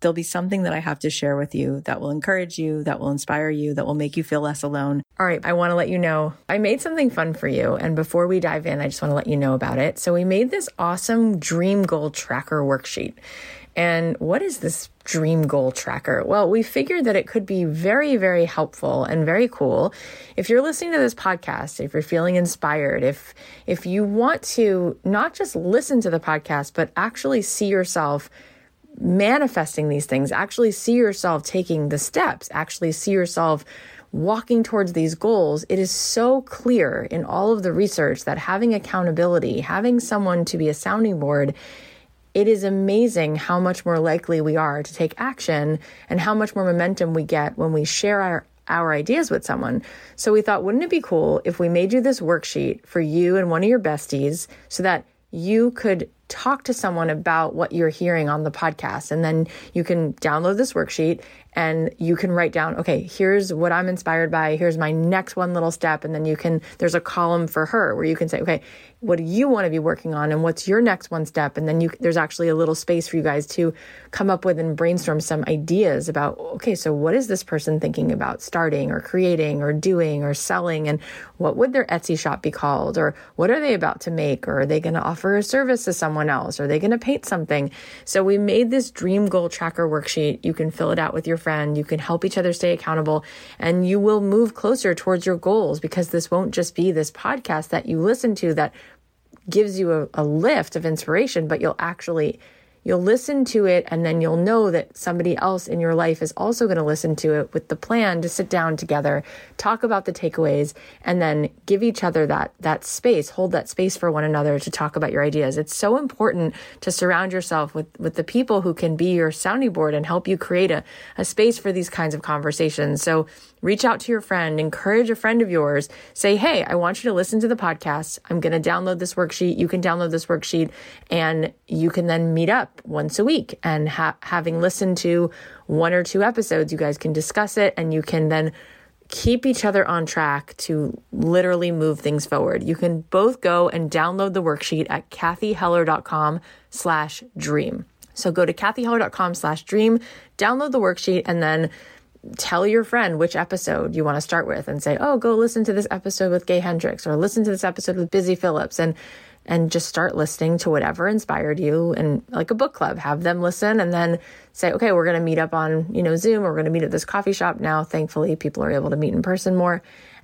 there'll be something that I have to share with you that will encourage you, that will inspire you, that will make you feel less alone. All right, I want to let you know I made something fun for you. And before we dive in, I just want to let you know about it. So, we made this awesome dream goal tracker worksheet. And what is this dream goal tracker? Well, we figured that it could be very, very helpful and very cool. If you're listening to this podcast, if you're feeling inspired, if if you want to not just listen to the podcast, but actually see yourself manifesting these things, actually see yourself taking the steps, actually see yourself walking towards these goals, it is so clear in all of the research that having accountability, having someone to be a sounding board, it is amazing how much more likely we are to take action and how much more momentum we get when we share our our ideas with someone. So we thought, wouldn't it be cool if we made you this worksheet for you and one of your besties so that you could talk to someone about what you're hearing on the podcast. And then you can download this worksheet and you can write down, okay, here's what I'm inspired by. Here's my next one little step. And then you can, there's a column for her where you can say, okay, what do you want to be working on and what's your next one step and then you there's actually a little space for you guys to come up with and brainstorm some ideas about okay so what is this person thinking about starting or creating or doing or selling and what would their Etsy shop be called or what are they about to make or are they going to offer a service to someone else? Are they going to paint something? So we made this dream goal tracker worksheet. You can fill it out with your friend. You can help each other stay accountable. And you will move closer towards your goals because this won't just be this podcast that you listen to that gives you a, a lift of inspiration, but you'll actually you'll listen to it and then you'll know that somebody else in your life is also going to listen to it with the plan to sit down together, talk about the takeaways and then give each other that that space, hold that space for one another to talk about your ideas. It's so important to surround yourself with with the people who can be your sounding board and help you create a, a space for these kinds of conversations. So reach out to your friend, encourage a friend of yours, say, Hey, I want you to listen to the podcast. I'm going to download this worksheet. You can download this worksheet and you can then meet up once a week. And ha- having listened to one or two episodes, you guys can discuss it and you can then keep each other on track to literally move things forward. You can both go and download the worksheet at cathyheller.com slash dream. So go to cathyheller.com slash dream, download the worksheet, and then tell your friend which episode you want to start with and say, oh, go listen to this episode with Gay Hendricks or listen to this episode with Busy Phillips and and just start listening to whatever inspired you and like a book club have them listen and then say okay we're going to meet up on you know zoom or we're going to meet at this coffee shop now thankfully people are able to meet in person more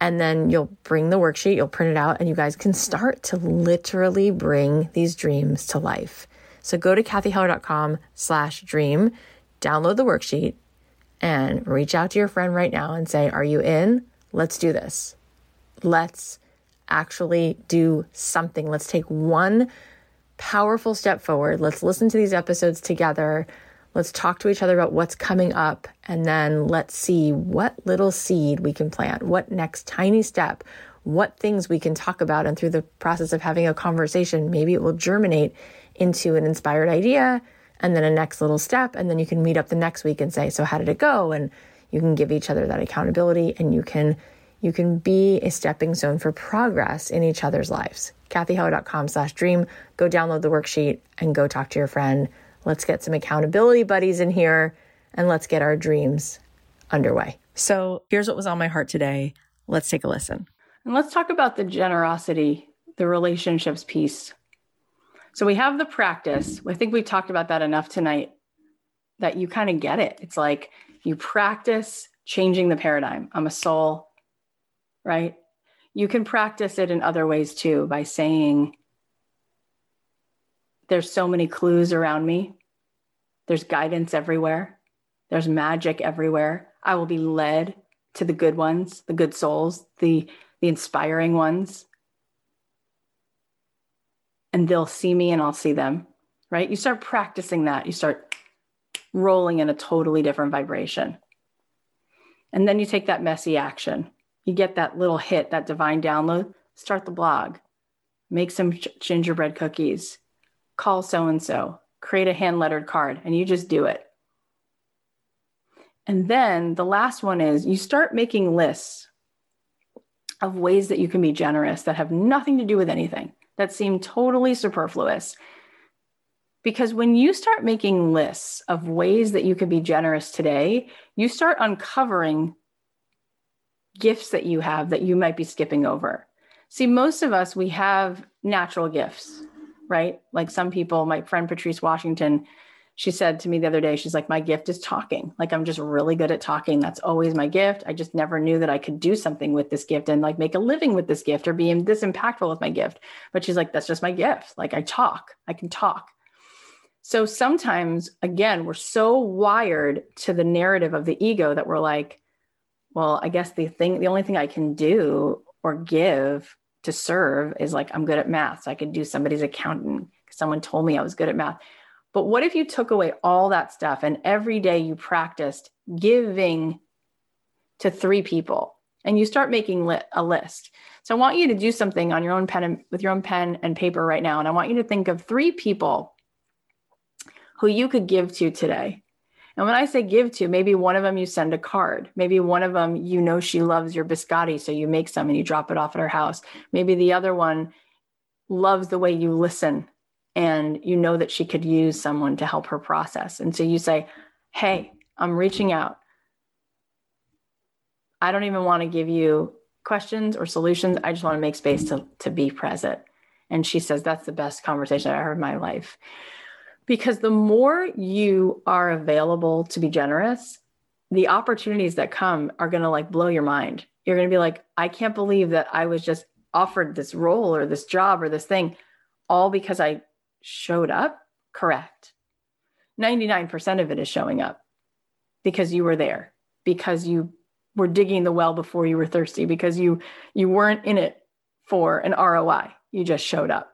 and then you'll bring the worksheet you'll print it out and you guys can start to literally bring these dreams to life so go to cathyheller.com slash dream download the worksheet and reach out to your friend right now and say, Are you in? Let's do this. Let's actually do something. Let's take one powerful step forward. Let's listen to these episodes together. Let's talk to each other about what's coming up. And then let's see what little seed we can plant, what next tiny step, what things we can talk about. And through the process of having a conversation, maybe it will germinate into an inspired idea and then a next little step. And then you can meet up the next week and say, so how did it go? And you can give each other that accountability and you can you can be a stepping stone for progress in each other's lives. cathyheller.com slash dream. Go download the worksheet and go talk to your friend. Let's get some accountability buddies in here and let's get our dreams underway. So here's what was on my heart today. Let's take a listen. And let's talk about the generosity, the relationships piece so we have the practice. I think we talked about that enough tonight that you kind of get it. It's like you practice changing the paradigm. I'm a soul, right? You can practice it in other ways too by saying, There's so many clues around me. There's guidance everywhere. There's magic everywhere. I will be led to the good ones, the good souls, the, the inspiring ones and they'll see me and I'll see them, right? You start practicing that. You start rolling in a totally different vibration. And then you take that messy action. You get that little hit, that divine download, start the blog, make some gingerbread cookies, call so and so, create a hand lettered card, and you just do it. And then the last one is you start making lists of ways that you can be generous that have nothing to do with anything that seem totally superfluous. Because when you start making lists of ways that you could be generous today, you start uncovering gifts that you have that you might be skipping over. See, most of us, we have natural gifts, right? Like some people, my friend Patrice Washington, she said to me the other day, she's like, My gift is talking. Like, I'm just really good at talking. That's always my gift. I just never knew that I could do something with this gift and like make a living with this gift or be this impactful with my gift. But she's like, That's just my gift. Like, I talk, I can talk. So sometimes, again, we're so wired to the narrative of the ego that we're like, Well, I guess the thing, the only thing I can do or give to serve is like, I'm good at math. So I could do somebody's accountant. Because someone told me I was good at math but what if you took away all that stuff and every day you practiced giving to three people and you start making li- a list? So I want you to do something on your own pen and, with your own pen and paper right now. And I want you to think of three people who you could give to today. And when I say give to, maybe one of them you send a card. Maybe one of them you know she loves your biscotti, so you make some and you drop it off at her house. Maybe the other one loves the way you listen and you know that she could use someone to help her process. And so you say, Hey, I'm reaching out. I don't even want to give you questions or solutions. I just want to make space to, to be present. And she says, That's the best conversation I heard in my life. Because the more you are available to be generous, the opportunities that come are going to like blow your mind. You're going to be like, I can't believe that I was just offered this role or this job or this thing all because I showed up correct. 99% of it is showing up because you were there, because you were digging the well before you were thirsty, because you you weren't in it for an ROI. You just showed up.